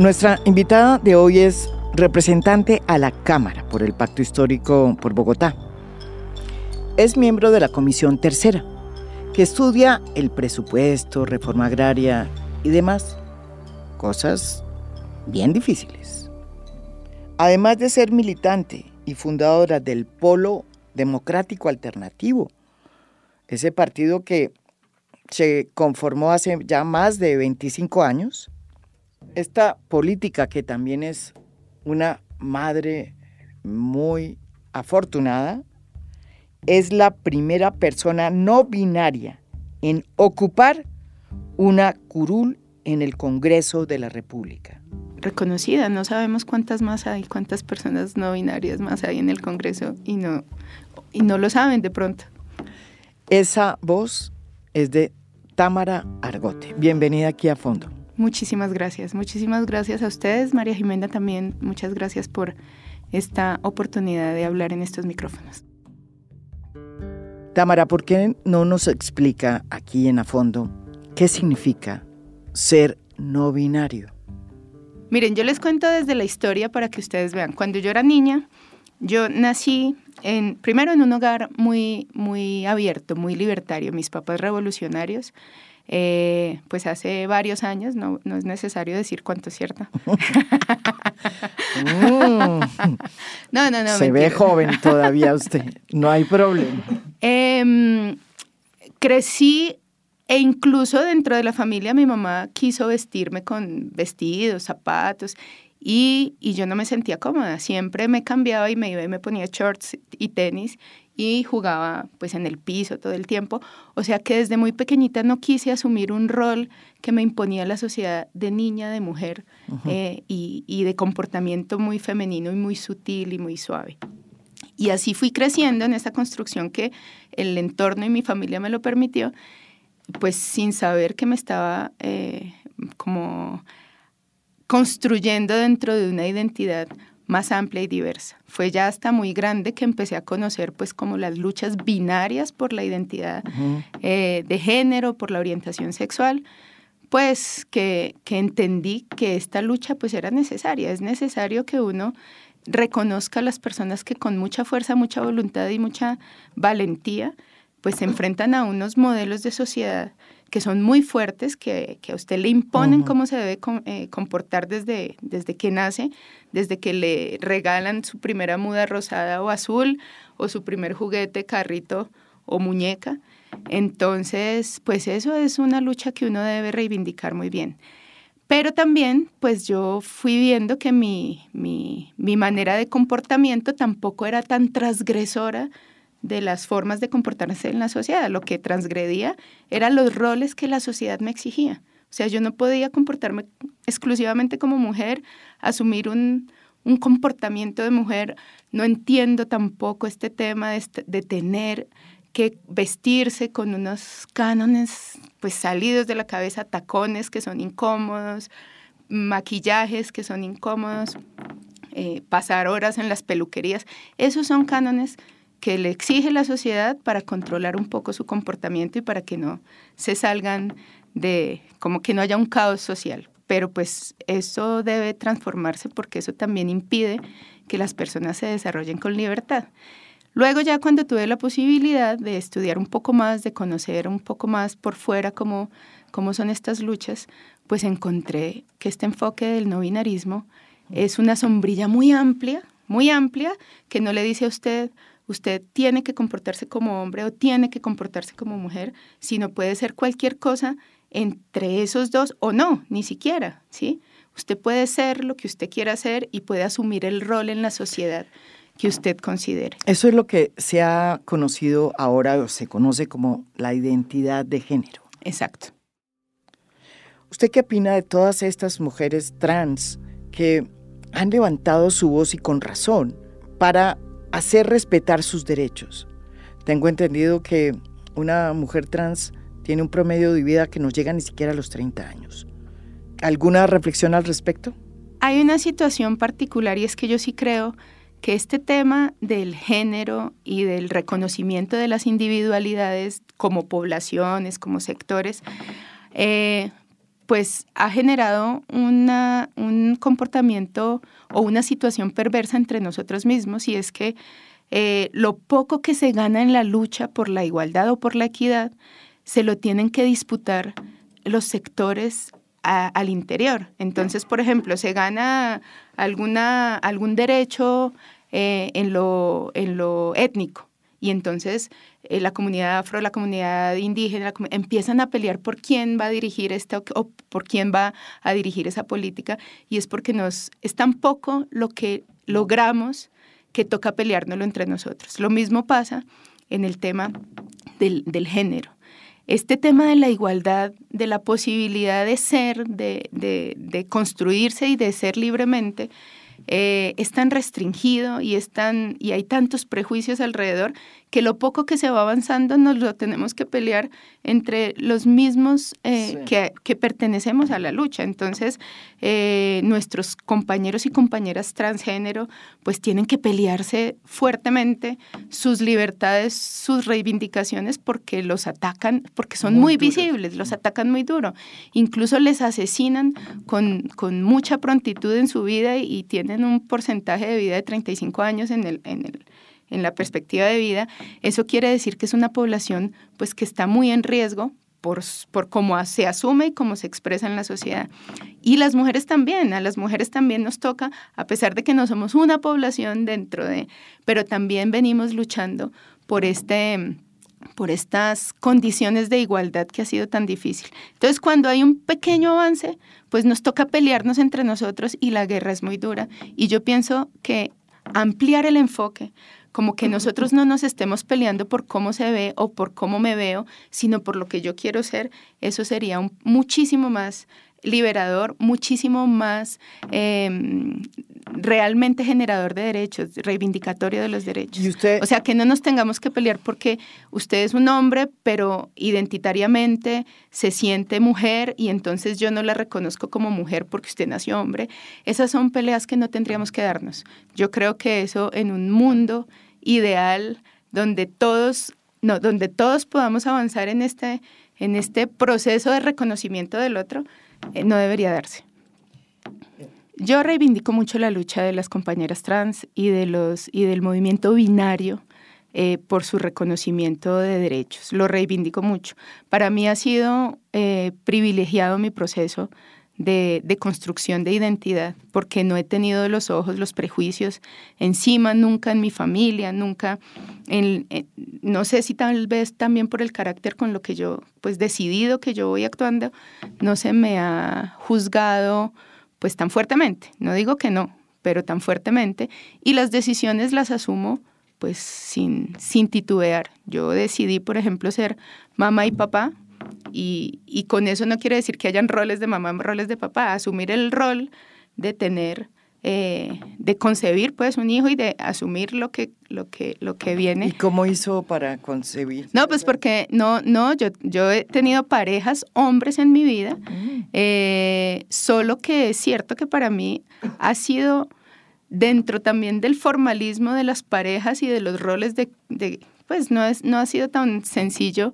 Nuestra invitada de hoy es representante a la Cámara por el Pacto Histórico por Bogotá. Es miembro de la Comisión Tercera, que estudia el presupuesto, reforma agraria y demás. Cosas bien difíciles. Además de ser militante y fundadora del Polo Democrático Alternativo, ese partido que se conformó hace ya más de 25 años, esta política que también es una madre muy afortunada, es la primera persona no binaria en ocupar una curul en el Congreso de la República. Reconocida, no sabemos cuántas más hay, cuántas personas no binarias más hay en el Congreso y no, y no lo saben de pronto. Esa voz es de Támara Argote. Bienvenida aquí a fondo. Muchísimas gracias, muchísimas gracias a ustedes, María Jimena también, muchas gracias por esta oportunidad de hablar en estos micrófonos. Támara, ¿por qué no nos explica aquí en a fondo qué significa ser no binario? Miren, yo les cuento desde la historia para que ustedes vean. Cuando yo era niña, yo nací en, primero en un hogar muy, muy abierto, muy libertario, mis papás revolucionarios. Eh, pues hace varios años, no, no, es necesario decir cuánto es cierto. Mm. no, no, no. Se ve joven todavía usted, no hay problema. Em, crecí e incluso dentro de la familia mi mamá quiso vestirme con vestidos, zapatos y, y, yo no me sentía cómoda. Siempre me cambiaba y me iba y me ponía shorts y tenis y jugaba pues en el piso todo el tiempo. O sea que desde muy pequeñita no quise asumir un rol que me imponía la sociedad de niña, de mujer eh, y, y, de comportamiento muy femenino y muy sutil y muy suave. Y así fui creciendo en esta construcción que el entorno y mi familia me lo permitió, pues sin saber que me estaba eh, como construyendo dentro de una identidad más amplia y diversa. Fue ya hasta muy grande que empecé a conocer pues como las luchas binarias por la identidad eh, de género, por la orientación sexual, pues que, que, entendí que esta lucha pues era necesaria. Es necesario que uno reconozca a las personas que con mucha fuerza, mucha voluntad y mucha valentía pues se enfrentan a unos modelos de sociedad que son muy fuertes, que, a usted le imponen cómo se debe eh, comportar desde, desde que nace, desde que le regalan su primera muda rosada o azul, o su primer juguete, carrito o muñeca. Entonces, pues eso es una lucha que uno debe reivindicar muy bien. Pero también, pues yo fui viendo que mi, mi, mi manera de comportamiento tampoco era tan transgresora de las formas de comportarse en la sociedad. Lo que transgredía eran los roles que la sociedad me exigía. O sea, yo no podía comportarme exclusivamente como mujer, asumir un, comportamiento de mujer. No entiendo tampoco este tema de, tener que vestirse con unos cánones pues salidos de la cabeza, tacones que son incómodos, maquillajes que son incómodos, eh, pasar horas en las peluquerías. Esos son cánones que le exige la sociedad para controlar un poco su comportamiento y para que no se salgan de, como que no haya un caos social. Pero pues eso debe transformarse porque eso también impide que las personas se desarrollen con libertad. Luego ya cuando tuve la posibilidad de estudiar un poco más, de conocer un poco más por fuera cómo, cómo son estas luchas, pues encontré que este enfoque del no binarismo es una sombrilla muy amplia, muy amplia, que no le dice a usted, usted tiene que comportarse como hombre o tiene que comportarse como mujer, sino puede ser cualquier cosa entre esos dos o no, ni siquiera, ¿sí? Usted puede ser lo que usted quiera ser y puede asumir el rol en la sociedad que usted considere. Eso es lo que se ha conocido ahora o se conoce como la identidad de género. Exacto. ¿Usted qué opina de todas estas mujeres trans que han levantado su voz y con razón para hacer respetar sus derechos. Tengo entendido que una mujer trans tiene un promedio de vida que no llega ni siquiera a los 30 años. ¿Alguna reflexión al respecto? Hay una situación particular y es que yo sí creo que este tema del género y del reconocimiento de las individualidades como poblaciones, como sectores, eh, pues ha generado un comportamiento o una situación perversa entre nosotros mismos y es que eh, lo poco que se gana en la lucha por la igualdad o por la equidad se lo tienen que disputar los sectores al interior. Entonces, por ejemplo, se gana alguna, algún derecho eh, en, lo, en lo étnico y entonces eh, la comunidad afro, la comunidad indígena empiezan a pelear por quién va a dirigir esta o por quién va a dirigir esa política y es porque nos es tan poco lo que logramos que toca peleárnoslo entre nosotros. Lo mismo pasa en el tema del, del género. Este tema de la igualdad, de la posibilidad de ser, de, de, de construirse y de ser libremente, eh, es tan restringido y, es tan, y hay tantos prejuicios alrededor que lo poco que se va avanzando nos lo tenemos que pelear entre los mismos eh, que, que, pertenecemos a la lucha. Entonces, eh, nuestros compañeros y compañeras transgénero pues tienen que pelearse fuertemente sus libertades, sus reivindicaciones porque los atacan, porque son muy, visibles, los atacan muy duro. Incluso les asesinan con, con mucha prontitud en su vida y, tienen un porcentaje de vida de 35 años en el, en el en la perspectiva de vida, eso quiere decir que es una población pues que está muy en riesgo por, por cómo se asume y cómo se expresa en la sociedad. Y las mujeres también, a las mujeres también nos toca, a pesar de que no somos una población dentro de, pero también venimos luchando por este por estas condiciones de igualdad que ha sido tan difícil. Entonces, cuando hay un pequeño avance, pues nos toca pelearnos entre nosotros y la guerra es muy dura. Y yo pienso que ampliar el enfoque, como que nosotros no nos estemos peleando por cómo se ve o por cómo me veo, sino por lo que yo quiero ser, eso sería un, muchísimo más liberador, muchísimo más em, realmente generador de derechos, reivindicatorio de los derechos. O sea, que no nos tengamos que pelear porque usted es un hombre, pero identitariamente se siente mujer y entonces yo no la reconozco como mujer porque usted nació hombre. Esas son peleas que no tendríamos que darnos. Yo creo que eso en un mundo ideal donde todos, no, donde todos podamos avanzar en este, en este proceso de reconocimiento del otro, eh, no debería darse. Yo reivindico mucho la lucha de las compañeras trans y, de los, y del movimiento binario eh, por su reconocimiento de derechos. Lo reivindico mucho. Para mí ha sido eh, privilegiado mi proceso de, construcción de identidad, porque no he tenido los ojos, los prejuicios encima, nunca en mi familia, nunca, en, no sé si tal vez también por el carácter con lo que yo, pues decidido que yo voy actuando, no se me ha juzgado pues tan fuertemente. No digo que no, pero tan fuertemente. Y las decisiones las asumo pues sin, sin titubear. Yo decidí, por ejemplo, ser mamá y papá y, y con eso no quiere decir que hayan roles de mamá, roles de papá. Asumir el rol de tener eh, de concebir pues un hijo y de asumir lo que lo que lo que viene y cómo hizo para concebir no pues porque no no yo yo he tenido parejas hombres en mi vida mm. eh, solo que es cierto que para mí ha sido dentro también del formalismo de las parejas y de los roles de, de pues no es no ha sido tan sencillo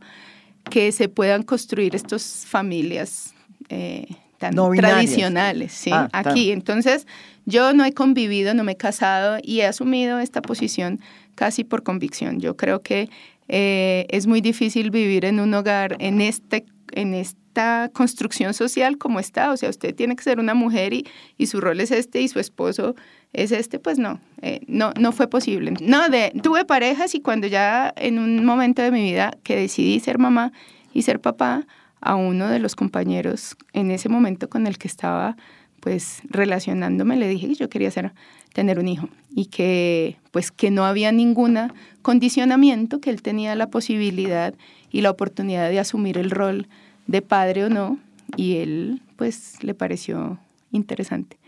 que se puedan construir estas familias eh, tan tradicionales, ¿sí? Ah, aquí. Entonces, yo no he convivido, no me he casado y he asumido esta posición casi por convicción. Yo creo que eh, es muy difícil vivir en un hogar en, este, en esta construcción social como está. O sea, usted tiene que ser una mujer y, y su rol es este y su esposo es este, pues no, eh, no, no fue posible. No, tuve parejas y cuando ya en un momento de mi vida que decidí ser mamá y ser papá, a uno de los compañeros en ese momento con el que estaba pues relacionándome le dije que yo quería ser, tener un hijo y que pues que no había ningún condicionamiento, que él tenía la posibilidad y la oportunidad de asumir el rol de padre o no y él pues le pareció interesante.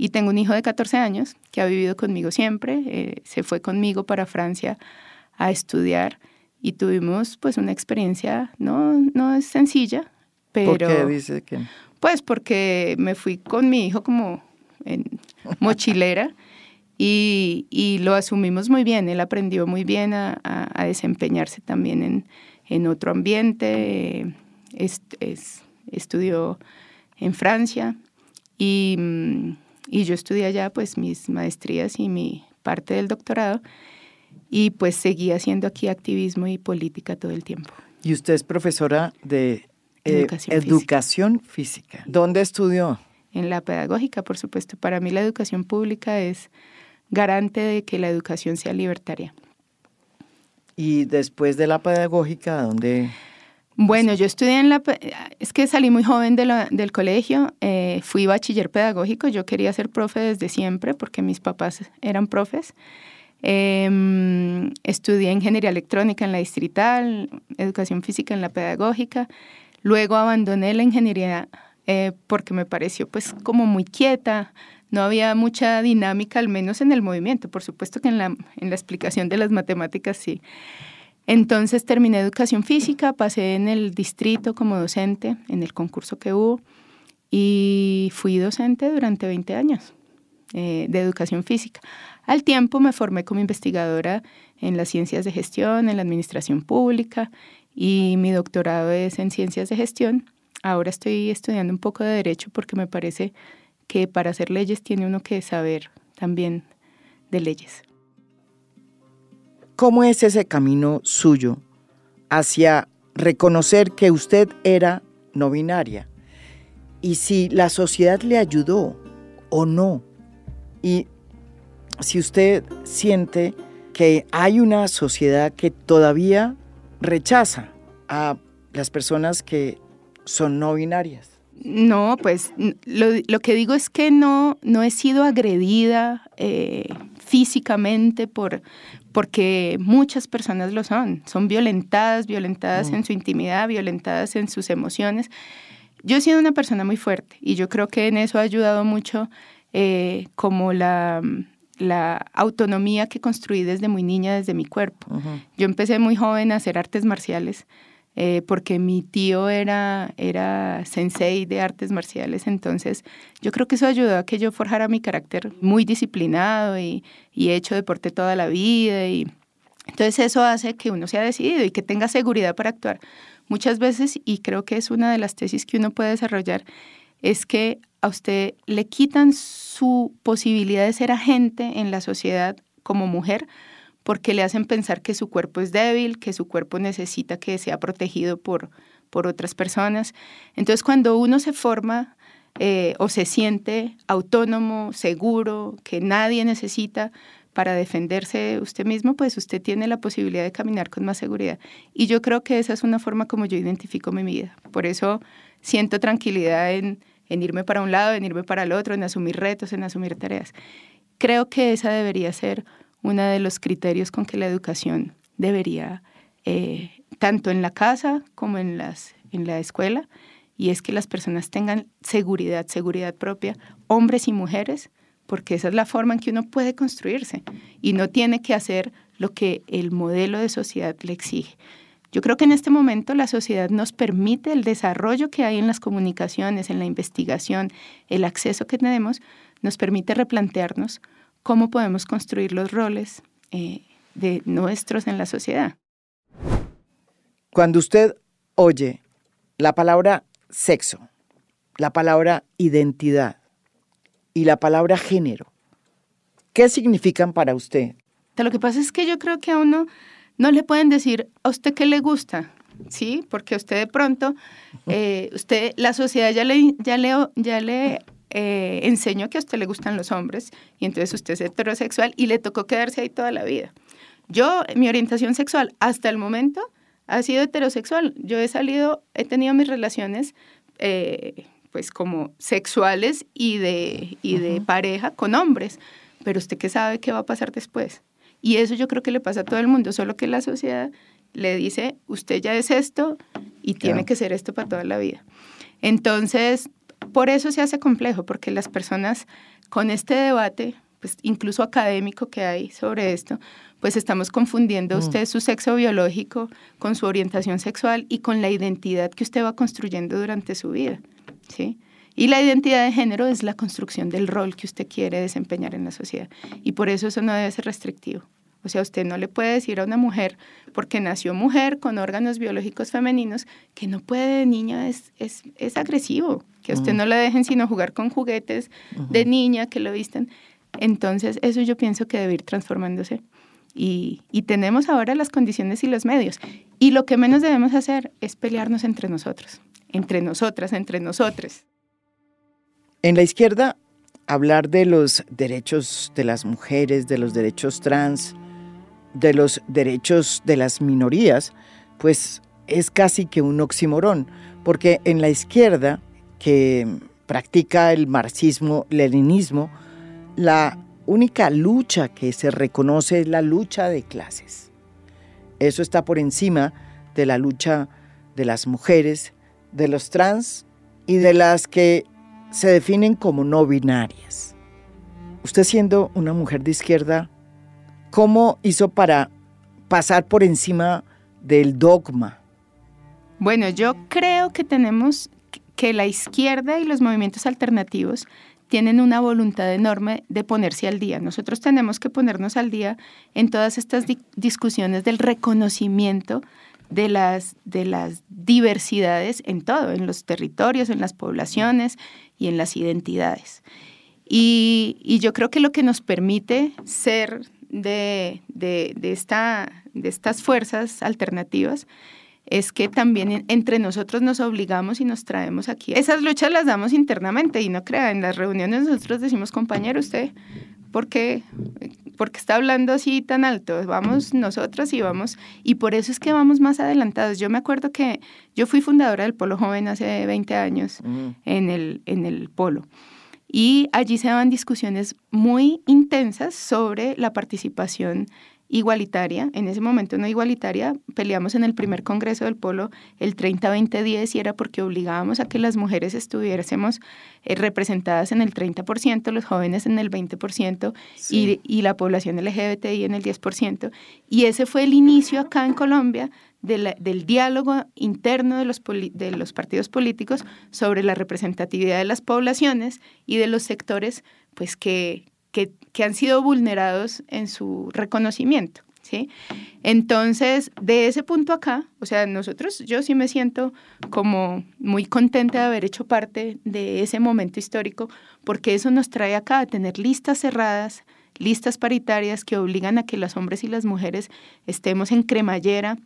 Y tengo un hijo de 14 años que ha vivido conmigo siempre, eh, se fue conmigo para Francia a estudiar y tuvimos pues una experiencia, no, no es sencilla, pero... ¿Por qué dice que? Pues porque me fui con mi hijo como en mochilera y, y lo asumimos muy bien, él aprendió muy bien a, a, desempeñarse también en, en, otro ambiente, es, es, estudió en Francia y, mm, y yo estudié allá pues mis maestrías y mi parte del doctorado y pues seguí haciendo aquí activismo y política todo el tiempo. Y usted es profesora de eh, educación, física. ¿Dónde estudió? En la pedagógica, por supuesto. Para mí la educación pública es garante de que la educación sea libertaria. ¿Y después de la pedagógica, dónde? Bueno, yo estudié en la... Es que salí muy joven del colegio, eh, fui bachiller pedagógico, yo quería ser profe desde siempre porque mis papás eran profes. Em, estudié ingeniería electrónica en la distrital, educación física en la pedagógica. Luego abandoné la ingeniería eh, porque me pareció pues como muy quieta, no había mucha dinámica, al menos en el movimiento. Por supuesto que en la, en la explicación de las matemáticas sí. Entonces terminé educación física, pasé en el distrito como docente, en el concurso que hubo, y fui docente durante 20 años eh, de educación física. Al tiempo me formé como investigadora en las ciencias de gestión, en la administración pública, y mi doctorado es en ciencias de gestión. Ahora estoy estudiando un poco de derecho porque me parece que para hacer leyes tiene uno que saber también de leyes. ¿Cómo es ese camino suyo hacia reconocer que usted era no binaria? Y si la sociedad le ayudó o no. Y si usted siente que hay una sociedad que todavía rechaza a las personas que son no binarias. No, pues lo, que digo es que no, no he sido agredida eh, físicamente por, porque muchas personas lo son. Son violentadas, violentadas en su intimidad, violentadas en sus emociones. Yo he sido una persona muy fuerte y yo creo que en eso ha ayudado mucho eh, como la, la autonomía que construí desde muy niña, desde mi cuerpo. Yo empecé muy joven a hacer artes marciales eh, porque mi tío era, era sensei de artes marciales, entonces yo creo que eso ayudó a que yo forjara mi carácter muy disciplinado y, y he hecho deporte toda la vida y entonces eso hace que uno sea decidido y que tenga seguridad para actuar. Muchas veces, y creo que es una de las tesis que uno puede desarrollar, es que a usted le quitan su posibilidad de ser agente en la sociedad como mujer porque le hacen pensar que su cuerpo es débil, que su cuerpo necesita que sea protegido por, por otras personas. Entonces, cuando uno se forma eh, o se siente autónomo, seguro, que nadie necesita para defenderse usted mismo, pues usted tiene la posibilidad de caminar con más seguridad. Y yo creo que esa es una forma como yo identifico mi vida. Por eso siento tranquilidad en, en irme para un lado, en irme para el otro, en asumir retos, en asumir tareas. Creo que esa debería ser uno de los criterios con que la educación debería, eh, tanto en la casa como en, las, en la escuela, y es que las personas tengan seguridad, seguridad propia, hombres y mujeres, porque esa es la forma en que uno puede construirse y no tiene que hacer lo que el modelo de sociedad le exige. Yo creo que en este momento la sociedad nos permite el desarrollo que hay en las comunicaciones, en la investigación, el acceso que tenemos, nos permite replantearnos cómo podemos construir los roles eh, de nuestros en la sociedad. Cuando usted oye la palabra sexo, la palabra identidad y la palabra género, ¿qué significan para usted? Lo que pasa es que yo creo que a uno no le pueden decir a usted qué le gusta, ¿sí? Porque usted de pronto, eh, usted, la sociedad ya le, ya le, ya le eh, enseñó que a usted le gustan los hombres y entonces usted es heterosexual y le tocó quedarse ahí toda la vida. Yo, mi orientación sexual hasta el momento ha sido heterosexual. Yo he salido, he tenido mis relaciones eh, pues como sexuales y de, y de pareja con hombres, pero usted qué sabe qué va a pasar después. Y eso yo creo que le pasa a todo el mundo, solo que la sociedad le dice, usted ya es esto y tiene que ser esto para toda la vida. Entonces, por eso se hace complejo, porque las personas con este debate, pues incluso académico que hay sobre esto, pues estamos confundiendo mm. usted su sexo biológico con su orientación sexual y con la identidad que usted va construyendo durante su vida, ¿sí? Y la identidad de género es la construcción del rol que usted quiere desempeñar en la sociedad. Y por eso eso no debe ser restrictivo. O sea, usted no le puede decir a una mujer, porque nació mujer con órganos biológicos femeninos, que no puede de niña, es, es, es agresivo, que a usted no le dejen sino jugar con juguetes de niña, que lo visten. Entonces, eso yo pienso que debe ir transformándose. Y, y, tenemos ahora las condiciones y los medios. Y lo que menos debemos hacer es pelearnos entre nosotros, entre nosotras, entre nosotros. En la izquierda, hablar de los derechos de las mujeres, de los derechos trans, de los derechos de las minorías, pues es casi que un oximorón, porque en la izquierda, que practica el marxismo-leninismo, la única lucha que se reconoce es la lucha de clases. Eso está por encima de la lucha de las mujeres, de los trans y de las que se definen como no binarias. Usted siendo una mujer de izquierda, ¿cómo hizo para pasar por encima del dogma? Bueno, yo creo que tenemos que la izquierda y los movimientos alternativos tienen una voluntad enorme de ponerse al día. Nosotros tenemos que ponernos al día en todas estas discusiones del reconocimiento de las, de las diversidades en todo, en los territorios, en las poblaciones y en las identidades. Y, yo creo que lo que nos permite ser de, de, esta, de estas fuerzas alternativas es que también entre nosotros nos obligamos y nos traemos aquí. Esas luchas las damos internamente y no crea, en las reuniones nosotros decimos, compañero, usted, ¿por qué, ¿por qué está hablando así tan alto? Vamos nosotros y vamos, y por eso es que vamos más adelantados. Yo me acuerdo que yo fui fundadora del Polo Joven hace 20 años en, el, en el Polo. Y allí se daban discusiones muy intensas sobre la participación igualitaria, en ese momento no igualitaria, peleamos en el primer Congreso del Polo el 30-20-10 y era porque obligábamos a que las mujeres estuviésemos eh, representadas en el 30%, los jóvenes en el 20% y, y, la población LGBTI en el 10%. Y ese fue el inicio acá en Colombia del diálogo interno de los, de los partidos políticos sobre la representatividad de las poblaciones y de los sectores pues, que, que, han sido vulnerados en su reconocimiento. ¿sí? Entonces, de ese punto acá, o sea, nosotros, yo sí me siento como muy contenta de haber hecho parte de ese momento histórico, porque eso nos trae acá a tener listas cerradas, listas paritarias que obligan a que los hombres y las mujeres estemos en cremallera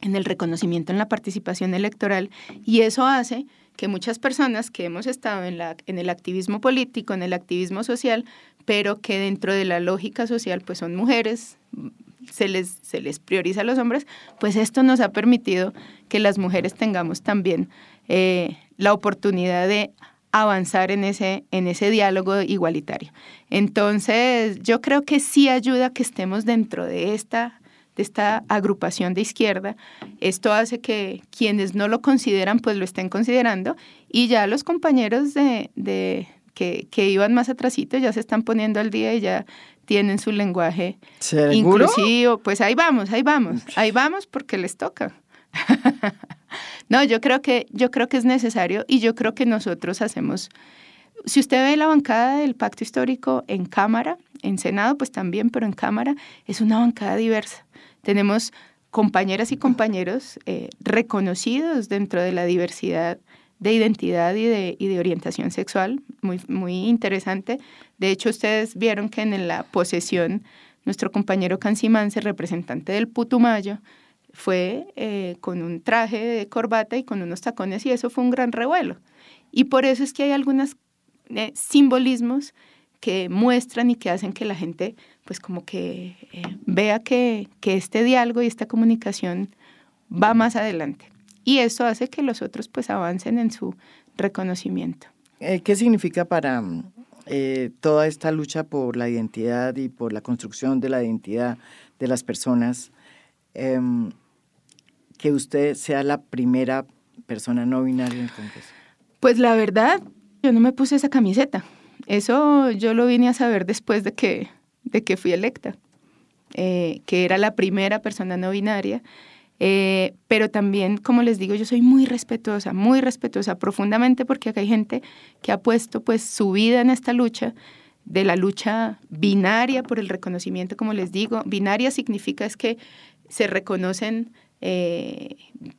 en el reconocimiento en la participación electoral y eso hace que muchas personas que hemos estado en, la, en el activismo político, en el activismo social, pero que dentro de la lógica social pues son mujeres, se les, se les prioriza a los hombres, pues esto nos ha permitido que las mujeres tengamos también eh, la oportunidad de avanzar en ese, en ese diálogo igualitario. Entonces, yo creo que sí ayuda que estemos dentro de esta de esta agrupación de izquierda. Esto hace que quienes no lo consideran, pues lo estén considerando y ya los compañeros de, de que, que, iban más atrasito ya se están poniendo al día y ya tienen su lenguaje inclusivo. Pues ahí vamos, ahí vamos, ahí vamos porque les toca. no, yo creo que yo creo que es necesario y yo creo que nosotros hacemos si usted ve la bancada del pacto histórico en Cámara, en Senado, pues también, pero en Cámara es una bancada diversa. Tenemos compañeras y compañeros eh, reconocidos dentro de la diversidad de identidad y de, y de orientación sexual, muy, muy interesante. De hecho, ustedes vieron que en la posesión, nuestro compañero Cancimance, representante del Putumayo, fue eh, con un traje de corbata y con unos tacones y eso fue un gran revuelo. Y por eso es que hay algunos eh, simbolismos que muestran y que hacen que la gente pues como que eh, vea que, este diálogo y esta comunicación va más adelante. Y eso hace que los otros pues avancen en su reconocimiento. Eh, ¿Qué significa para eh, toda esta lucha por la identidad y por la construcción de la identidad de las personas em, que usted sea la primera persona no binaria en el Congreso? Pues la verdad, yo no me puse esa camiseta. Eso yo lo vine a saber después de que de que fui electa, eh, que era la primera persona no binaria. Eh, pero también, como les digo, yo soy muy respetuosa, muy respetuosa profundamente porque acá hay gente que ha puesto pues su vida en esta lucha de la lucha binaria por el reconocimiento, como les digo. Binaria significa es que se reconocen eh,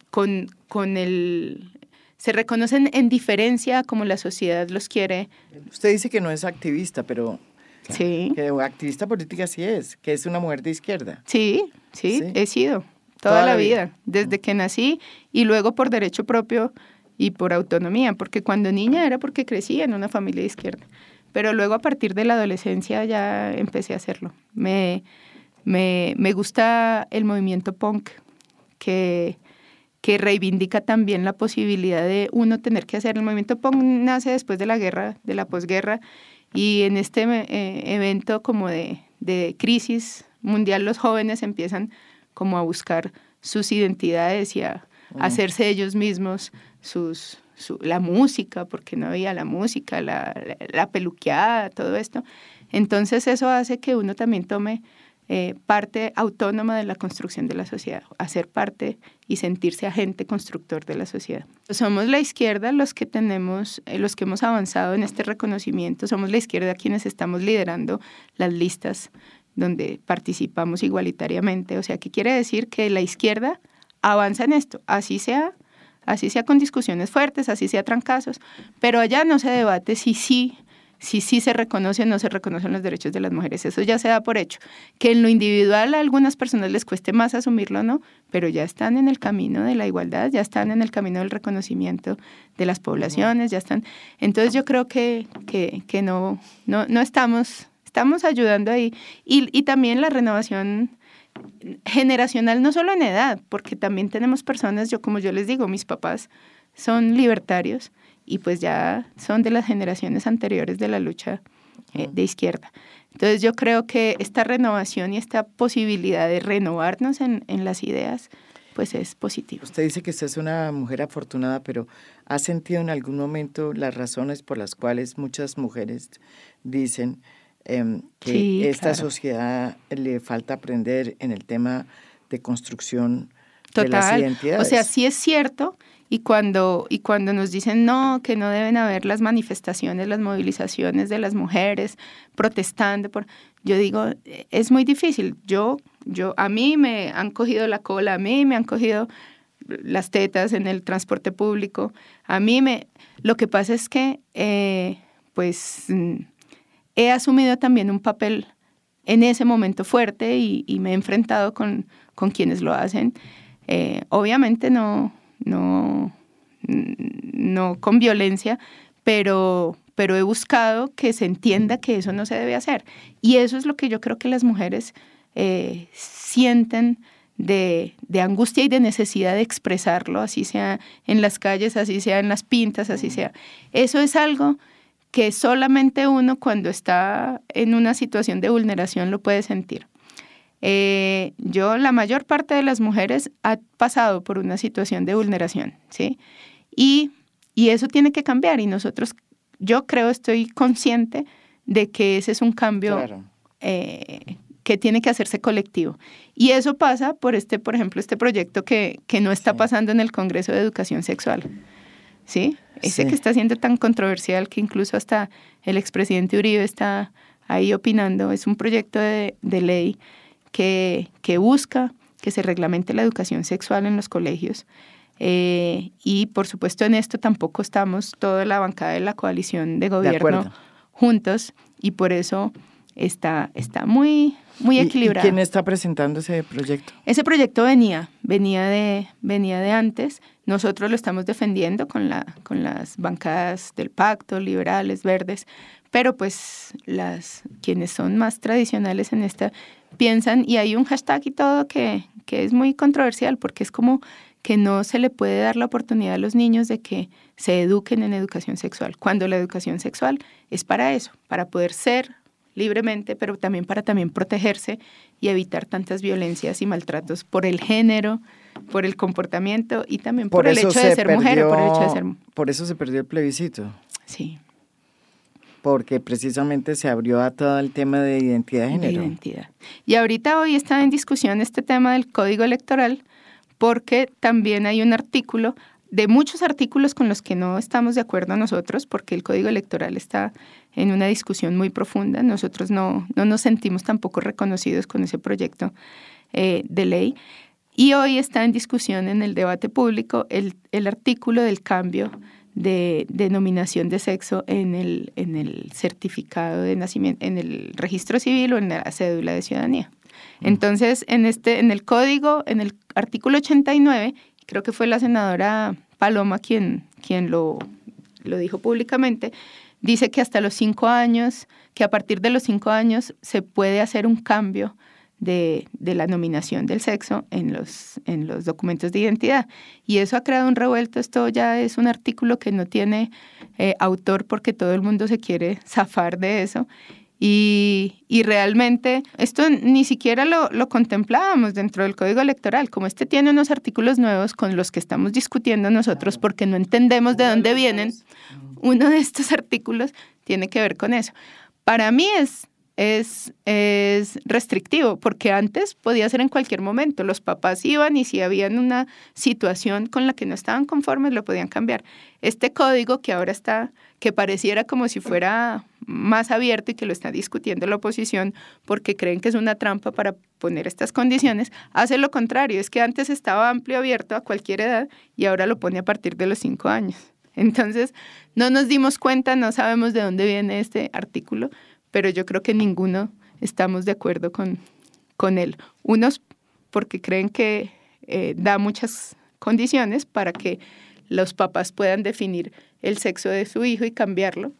con, con el... Se reconocen en diferencia como la sociedad los quiere. Usted dice que no es activista, pero Sí. que activista política sí es, que es una mujer de izquierda. Sí, sí, Sí. he sido toda, la vida, desde que nací y luego por derecho propio y por autonomía, porque cuando niña era porque crecí en una familia de izquierda, pero luego a partir de la adolescencia ya empecé a hacerlo. Me, me, me gusta el movimiento punk, que, que reivindica también la posibilidad de uno tener que hacer. El movimiento punk nace después de la guerra, de la posguerra, y en este eh, evento como de, de crisis mundial los jóvenes empiezan como a buscar sus identidades y a hacerse ellos mismos sus, su- la música, porque no había la música, la, la, la peluqueada, todo esto. Entonces eso hace que uno también tome eh, parte autónoma de la construcción de la sociedad, hacer parte y sentirse agente constructor de la sociedad. Somos la izquierda los que tenemos, eh, los que hemos avanzado en este reconocimiento, somos la izquierda quienes estamos liderando las listas donde participamos igualitariamente. O sea, ¿qué quiere decir? Que la izquierda avanza en esto, así sea, así sea con discusiones fuertes, así sea trancazos, pero allá no se debate si sí, si sí se reconoce o no se reconocen los derechos de las mujeres. Eso ya se da por hecho. Que en lo individual a algunas personas les cueste más asumirlo, ¿no? Pero ya están en el camino de la igualdad, ya están en el camino del reconocimiento de las poblaciones, ya están. Entonces yo creo que, que, que no, no, no estamos, estamos ayudando ahí. Y, y también la renovación generacional, no solo en edad, porque también tenemos personas, yo como yo les digo, mis papás son libertarios y pues ya son de las generaciones anteriores de la lucha eh, de izquierda. Entonces yo creo que esta renovación y esta posibilidad de renovarnos en, en las ideas, pues es positivo. Usted dice que usted es una mujer afortunada, pero ¿ha sentido en algún momento las razones por las cuales muchas mujeres dicen em, que Sí, esta claro. sociedad le falta aprender en el tema de construcción de las Total. O identidades? sea, sí es cierto. Y cuando, y cuando nos dicen no, que no deben haber las manifestaciones, las movilizaciones de las mujeres protestando, por, yo digo, es muy difícil. Yo, yo, a mí me han cogido la cola, a mí me han cogido las tetas en el transporte público. A mí me, lo que pasa es que, eh, pues, he asumido también un papel en ese momento fuerte y, y me he enfrentado con, con quienes lo hacen. Eh, obviamente no, no, no con violencia, pero, pero he buscado que se entienda que eso no se debe hacer. Y eso es lo que yo creo que las mujeres eh, sienten de, de, angustia y de necesidad de expresarlo, así sea en las calles, así sea en las pintas, así sea. Eso es algo que solamente uno cuando está en una situación de vulneración lo puede sentir. Eh, yo, la mayor parte de las mujeres ha pasado por una situación de vulneración, ¿sí? Y, y eso tiene que cambiar y nosotros, yo creo, estoy consciente de que ese es un cambio Claro. eh, que tiene que hacerse colectivo. Y eso pasa por este, por ejemplo, este proyecto que, que no está Sí. pasando en el Congreso de Educación Sexual. ¿Sí? Ese Sí. que está siendo tan controversial que incluso hasta el expresidente Uribe está ahí opinando. Es un proyecto de, de ley que, que busca que se reglamente la educación sexual en los colegios. Eh, y por supuesto en esto tampoco estamos toda la bancada de la coalición de gobierno acuerdo. juntos y por eso está, está muy, muy ¿Y- y equilibrado. ¿Quién está presentando ese proyecto? Ese proyecto venía, venía de, venía de antes. Nosotros lo estamos defendiendo con, la, con las bancadas del pacto, liberales, verdes, pero pues las quienes son más tradicionales en esta piensan, y hay un hashtag y todo que, que es muy controversial, porque es como que no se le puede dar la oportunidad a los niños de que se eduquen en educación sexual, cuando la educación sexual es para eso, para poder ser libremente, pero también para también protegerse y evitar tantas violencias y maltratos por el género, por el comportamiento y también por, el hecho de se ser mujer por el hecho de ser... Por eso se perdió el plebiscito, Sí, porque precisamente se abrió a todo el tema de identidad de de género. identidad. Y ahorita hoy está en discusión este tema del código electoral porque también hay un artículo de muchos artículos con los que no estamos de acuerdo nosotros, porque el código electoral está en una discusión muy profunda. Nosotros no, no nos sentimos tampoco reconocidos con ese proyecto eh, de ley. Y hoy está en discusión en el debate público el, el artículo del cambio de denominación de sexo en el, en el certificado de nacimiento, en el registro civil o en la cédula de ciudadanía. Mm. Entonces, en, este, en el código, en el artículo 89, creo que fue la senadora Paloma quien, quien lo, lo dijo públicamente, dice que hasta los cinco años, que a partir de los cinco años se puede hacer un cambio de, de, la nominación del sexo en los, en los documentos de identidad. Y eso ha creado un revuelto. Esto ya es un artículo que no tiene eh, autor porque todo el mundo se quiere zafar de eso. Y, y realmente esto ni siquiera lo, lo, contemplábamos dentro del código electoral. Como este tiene unos artículos nuevos con los que estamos discutiendo nosotros porque no entendemos de dónde vienen, uno de estos artículos tiene que ver con eso. Para mí es es, es restrictivo, porque antes podía ser en cualquier momento. Los papás iban y si habían una situación con la que no estaban conformes, lo podían cambiar. Este código que ahora está, que pareciera como si fuera más abierto y que lo está discutiendo la oposición porque creen que es una trampa para poner estas condiciones, hace lo contrario, es que antes estaba amplio abierto a cualquier edad y ahora lo pone a partir de los cinco años. Entonces, no nos dimos cuenta, no sabemos de dónde viene este artículo, pero yo creo que ninguno estamos de acuerdo con, con él. Unos porque creen que eh, da muchas condiciones para que los papás puedan definir el sexo de su hijo y cambiarlo,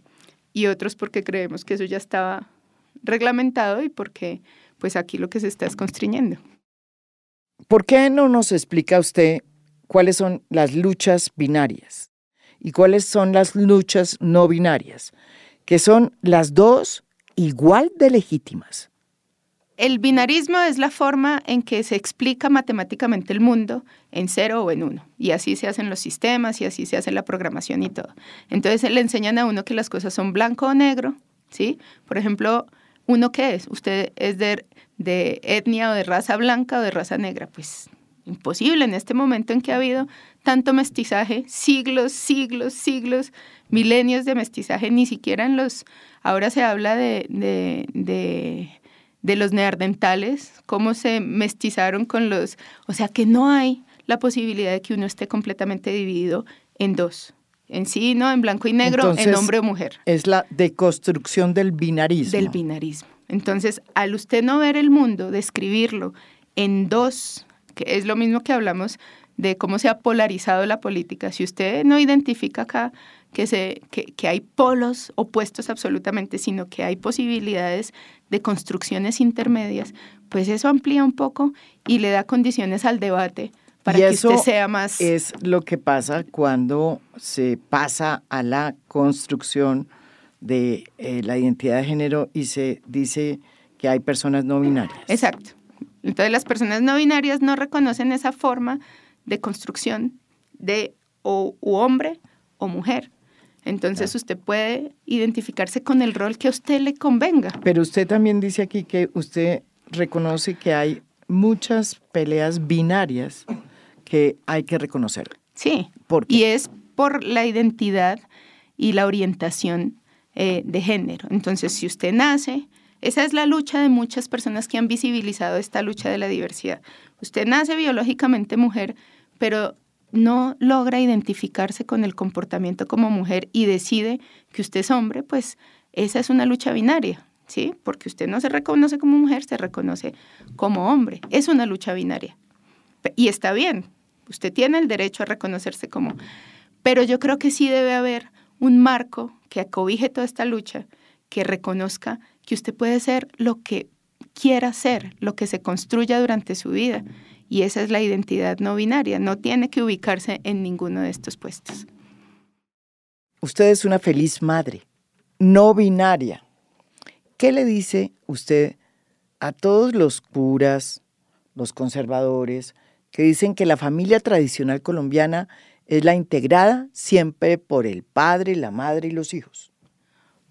y otros porque creemos que eso ya estaba reglamentado y porque pues aquí lo que se está es constriñendo. ¿Por qué no nos explica usted cuáles son las luchas binarias y cuáles son las luchas no binarias? Que son las dos igual de legítimas. El binarismo es la forma en que se explica matemáticamente el mundo en cero o en uno. Y así se hacen los sistemas y así se hace la programación y todo. Entonces le enseñan a uno que las cosas son blanco o negro, ¿sí? Por ejemplo, ¿uno qué es? ¿Usted es de, de etnia o de raza blanca o de raza negra? Pues imposible en este momento en que ha habido tanto mestizaje, siglos, siglos, siglos, milenios de mestizaje, ni siquiera en los, ahora se habla de, de, de, los neardentales, cómo se mestizaron con los, o sea que no hay la posibilidad de que uno esté completamente dividido en dos, en sí, ¿no? En blanco y negro, en hombre o mujer. Es la deconstrucción del binarismo. Del binarismo. Entonces, al usted no ver el mundo, describirlo en dos, que es lo mismo que hablamos de cómo se ha polarizado la política. Si usted no identifica acá que, se, que, que, hay polos opuestos absolutamente, sino que hay posibilidades de construcciones intermedias, pues eso amplía un poco y le da condiciones al debate para que usted sea más... Es lo que pasa cuando se pasa a la construcción de eh, la identidad de género y se dice que hay personas no binarias. Exacto. Entonces las personas no binarias no reconocen esa forma de construcción de o hombre o mujer. Entonces usted puede identificarse con el rol que a usted le convenga. Pero usted también dice aquí que usted reconoce que hay muchas peleas binarias que hay que reconocer. Sí, y es por la identidad y la orientación eh, de género. Entonces, si usted nace, esa es la lucha de muchas personas que han visibilizado esta lucha de la diversidad. Usted nace biológicamente mujer, pero no logra identificarse con el comportamiento como mujer y decide que usted es hombre, pues esa es una lucha binaria, ¿sí? Porque usted no se reconoce como mujer, se reconoce como hombre. Es una lucha binaria. Y está bien, usted tiene el derecho a reconocerse como... Pero yo creo que sí debe haber un marco que acobije toda esta lucha, que reconozca que usted puede ser lo que quiera ser, lo que se construya durante su vida y esa es la identidad no binaria, no tiene que ubicarse en ninguno de estos puestos. Usted es una feliz madre, no binaria. ¿Qué le dice usted a todos los curas, los conservadores, que dicen que la familia tradicional colombiana es la integrada siempre por el padre, la madre y los hijos?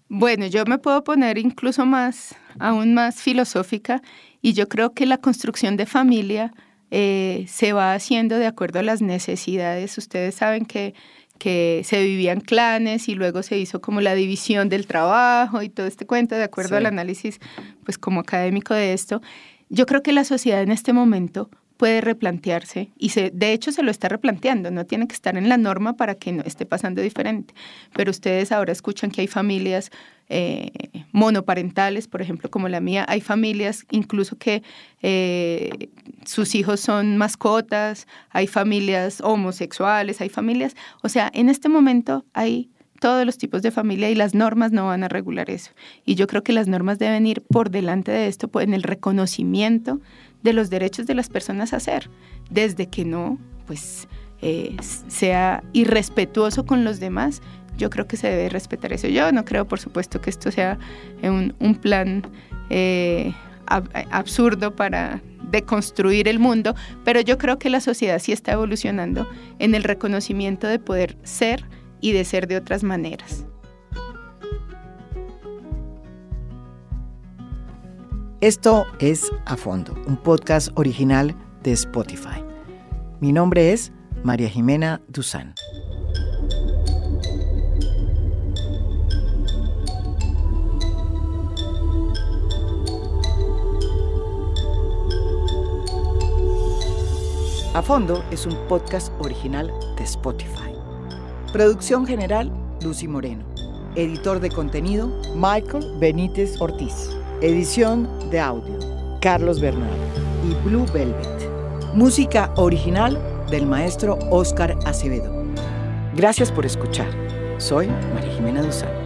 Bueno, yo me puedo poner incluso más, aún más filosófica, y yo creo que la construcción de familia eh, se va haciendo de acuerdo a las necesidades. Ustedes saben que, que se vivían clanes y luego se hizo como la división del trabajo y todo este cuento de acuerdo al análisis pues como académico de esto. Yo creo que la sociedad en este momento puede replantearse y se, de hecho se lo está replanteando, no tiene que estar en la norma para que no esté pasando diferente. Pero ustedes ahora escuchan que hay familias eh, monoparentales, por ejemplo, como la mía, hay familias incluso que eh, sus hijos son mascotas, hay familias homosexuales, hay familias, o sea, en este momento hay todos los tipos de familia y las normas no van a regular eso. Y yo creo que las normas deben ir por delante de esto, en el reconocimiento de los derechos de las personas a ser, desde que no, pues, eh, sea irrespetuoso con los demás. Yo creo que se debe respetar eso. Yo no creo, por supuesto, que esto sea un, plan eh, absurdo para deconstruir el mundo, pero yo creo que la sociedad sí está evolucionando en el reconocimiento de poder ser y de ser de otras maneras. Esto es A Fondo, un podcast original de Spotify. Mi nombre es María Jimena Duzán. A Fondo es un podcast original de Spotify. Producción general, Lucy Moreno. Editor de contenido, Michael Benítez Ortiz. Edición de audio, Carlos Bernal y Blue Velvet. Música original del maestro Oscar Acevedo. Gracias por escuchar. Soy María Jimena Duzán.